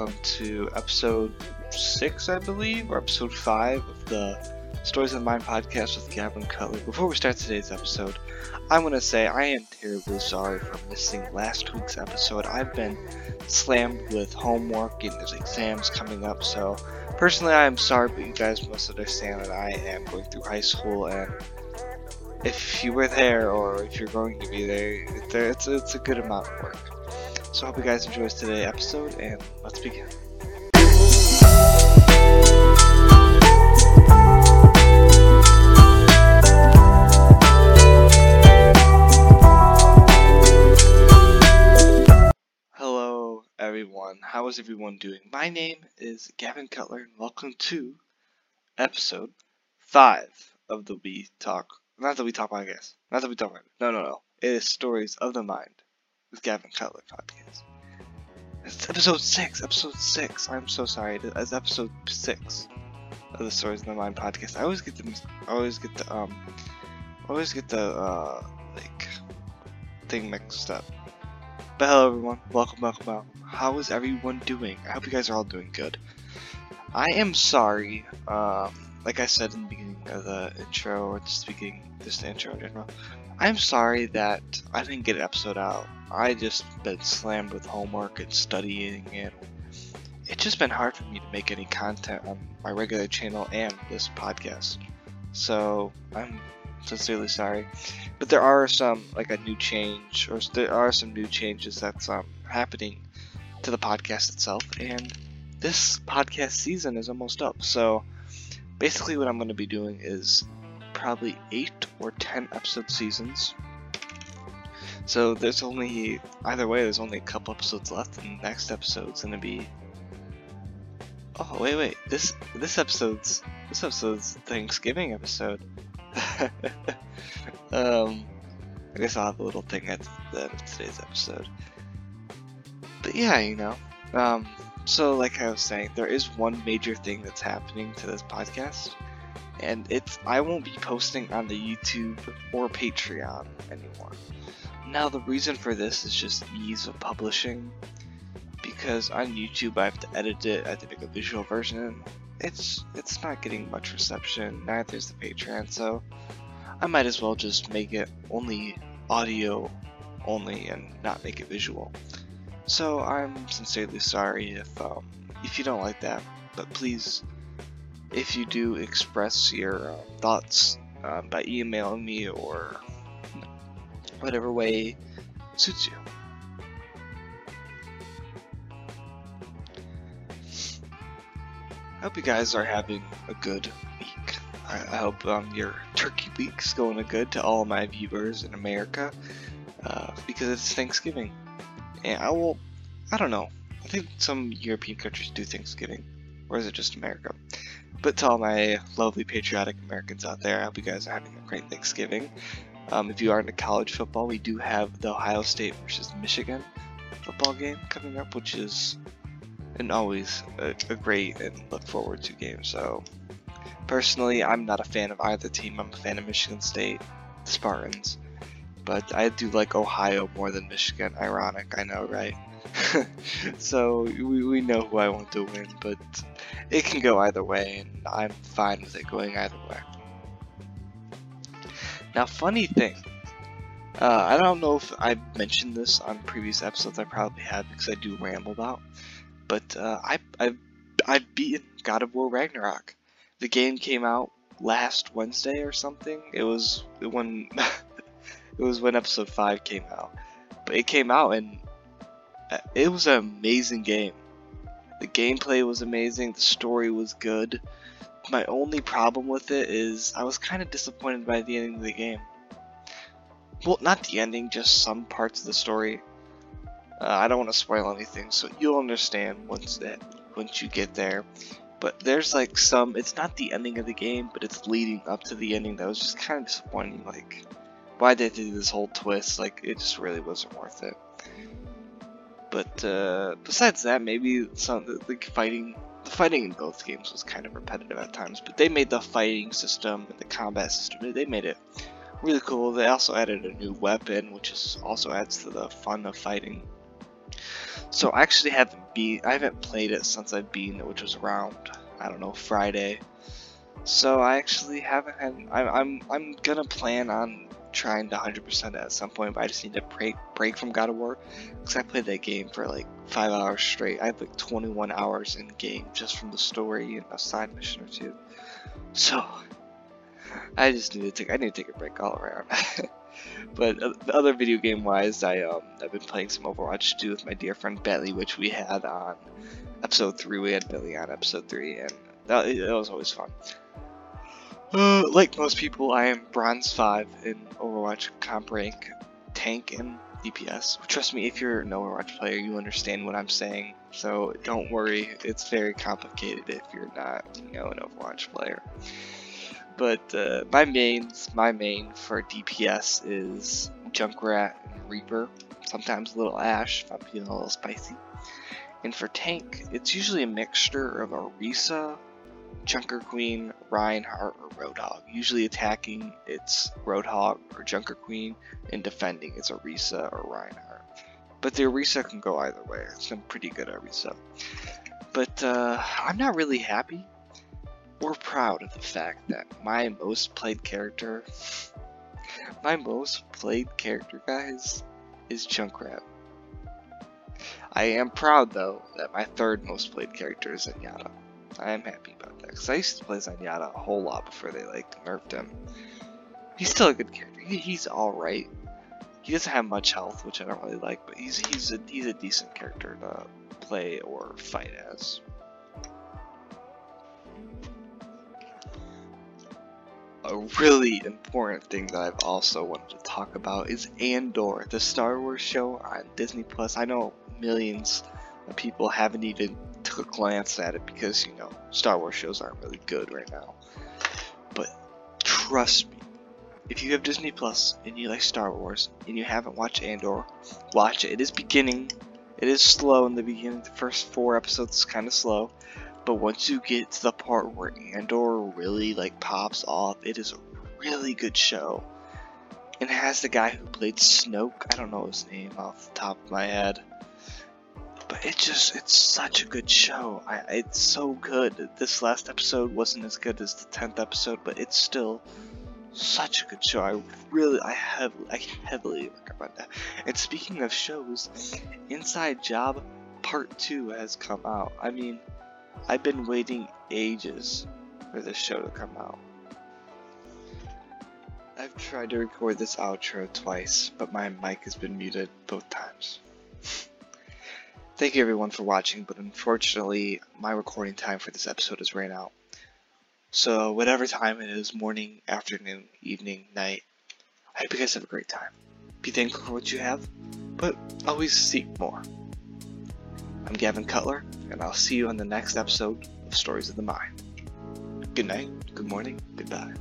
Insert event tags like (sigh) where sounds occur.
welcome to episode 6, I believe, or episode 5 of the Stories of Mind podcast with Gavin Cutler. Before we start today's episode, I want to say I am terribly sorry for missing last week's episode. I've been slammed with homework and there's exams coming up, so personally, I am sorry, but you guys must understand that I am going through high school and if you were there or if you're going to be there, it's it's a good amount of work. So I hope you guys enjoy today's episode, and let's begin. Hello, everyone. How is everyone doing? My name is Gavin Cutler, and welcome to episode 5 of the We Talk. Not that we talk podcast. Not that we talk. No, no, no. It is Stories of the Mind with Gavin Cutler podcast. It's episode six. Episode six. I'm so sorry. It's episode six of the Stories in the Mind podcast. I always get the. I always get the. Um. Always get the uh like thing mixed up. But hello everyone. Welcome, welcome, welcome. How is everyone doing? I hope you guys are all doing good. I am sorry. Um, like I said in the beginning of the intro, or just speaking, just the intro in general. I'm sorry that I didn't get an episode out. I just been slammed with homework and studying and it's just been hard for me to make any content on my regular channel and this podcast. So I'm sincerely sorry. But there are some like a new change or there are some new changes that's um, happening to the podcast itself and this podcast season is almost up. So basically what I'm going to be doing is probably 8 or 10 episode seasons. So there's only, either way, there's only a couple episodes left, and the next episode's gonna be. Oh wait, wait. This this episode's this episode's Thanksgiving episode. (laughs) um, I guess I'll have a little thing at the end of today's episode. But yeah, you know. Um, so like I was saying, there is one major thing that's happening to this podcast and it's I won't be posting on the YouTube or Patreon anymore. Now the reason for this is just ease of publishing because on YouTube I have to edit it, I have to make a visual version. It's it's not getting much reception, neither is the Patreon, so I might as well just make it only audio only and not make it visual. So I'm sincerely sorry if um, if you don't like that, but please if you do express your uh, thoughts uh, by emailing me or whatever way suits you. I hope you guys are having a good week. I, I hope um, your turkey week's going good to all my viewers in America uh, because it's Thanksgiving. And I will, I don't know. I think some European countries do Thanksgiving, or is it just America? But to all my lovely patriotic Americans out there, I hope you guys are having a great Thanksgiving. Um, if you aren't into college football, we do have the Ohio State versus Michigan football game coming up, which is and always a, a great and look forward to game. So, personally, I'm not a fan of either team. I'm a fan of Michigan State, the Spartans, but I do like Ohio more than Michigan. Ironic, I know, right? (laughs) so we, we know who I want to win, but it can go either way, and I'm fine with it going either way. Now, funny thing, uh, I don't know if I mentioned this on previous episodes. I probably have because I do ramble about, but uh, I I I beaten God of War Ragnarok. The game came out last Wednesday or something. It was when (laughs) it was when episode five came out, but it came out and uh, it was an amazing game. The gameplay was amazing, the story was good. My only problem with it is I was kind of disappointed by the ending of the game. Well, not the ending, just some parts of the story. Uh, I don't want to spoil anything, so you'll understand once that once you get there. But there's like some, it's not the ending of the game, but it's leading up to the ending that was just kind of disappointing. Like, why did they do this whole twist? Like, it just really wasn't worth it. But uh, besides that, maybe some the, the fighting the fighting in both games was kind of repetitive at times. But they made the fighting system and the combat system they made it really cool. They also added a new weapon, which is also adds to the fun of fighting. So I actually haven't beat I haven't played it since I've been which was around I don't know Friday. So I actually haven't had I'm I'm I'm gonna plan on trying to 100% at some point, but I just need to break break from God of War because I played that game for like five hours straight. I have like 21 hours in game just from the story and a side mission or two. So I just need to take I need to take a break all around. (laughs) but uh, the other video game wise, I um I've been playing some Overwatch 2 with my dear friend Belly, which we had on episode three. We had Belly on episode three, and that, that was always fun. Uh, like most people, I am bronze 5 in Overwatch comp rank, tank, and DPS. Trust me, if you're an Overwatch player, you understand what I'm saying. So don't worry, it's very complicated if you're not, you know, an Overwatch player. But uh, my mains, my main for DPS is Junkrat and Reaper. Sometimes a little Ashe if I'm feeling a little spicy. And for tank, it's usually a mixture of Orisa, Junker Queen, Reinhardt, or Roadhog. Usually attacking, it's Roadhog or Junker Queen, and defending, it's Orisa or Reinhardt. But the Orisa can go either way. It's been pretty good Orisa. But uh, I'm not really happy or proud of the fact that my most played character, my most played character, guys, is Junkrat. I am proud though that my third most played character is Zenyatta. I am happy about that because I used to play Zenyatta a whole lot before they like nerfed him. He's still a good character. He, he's all right. He doesn't have much health, which I don't really like, but he's he's a he's a decent character to play or fight as. A really important thing that I've also wanted to talk about is Andor, the Star Wars show on Disney Plus. I know millions of people haven't even took a glance at it because you know Star Wars shows aren't really good right now. But trust me, if you have Disney Plus and you like Star Wars and you haven't watched Andor, watch it. It is beginning. It is slow in the beginning. The first four episodes is kind of slow, but once you get to the part where Andor really like pops off, it is a really good show. And has the guy who played Snoke. I don't know his name off the top of my head but it just it's such a good show. I, it's so good. This last episode wasn't as good as the tenth episode, but it's still such a good show. I really, I have, I heavily recommend that. And speaking of shows, Inside Job Part Two has come out. I mean, I've been waiting ages for this show to come out. I've tried to record this outro twice, but my mic has been muted both times. (laughs) Thank you everyone for watching, but unfortunately my recording time for this episode has ran out. So whatever time it is, morning, afternoon, evening, night, I hope you guys have a great time. Be thankful for what you have, but always seek more. I'm Gavin Cutler, and I'll see you on the next episode of Stories of the Mind. Good night, good morning, goodbye.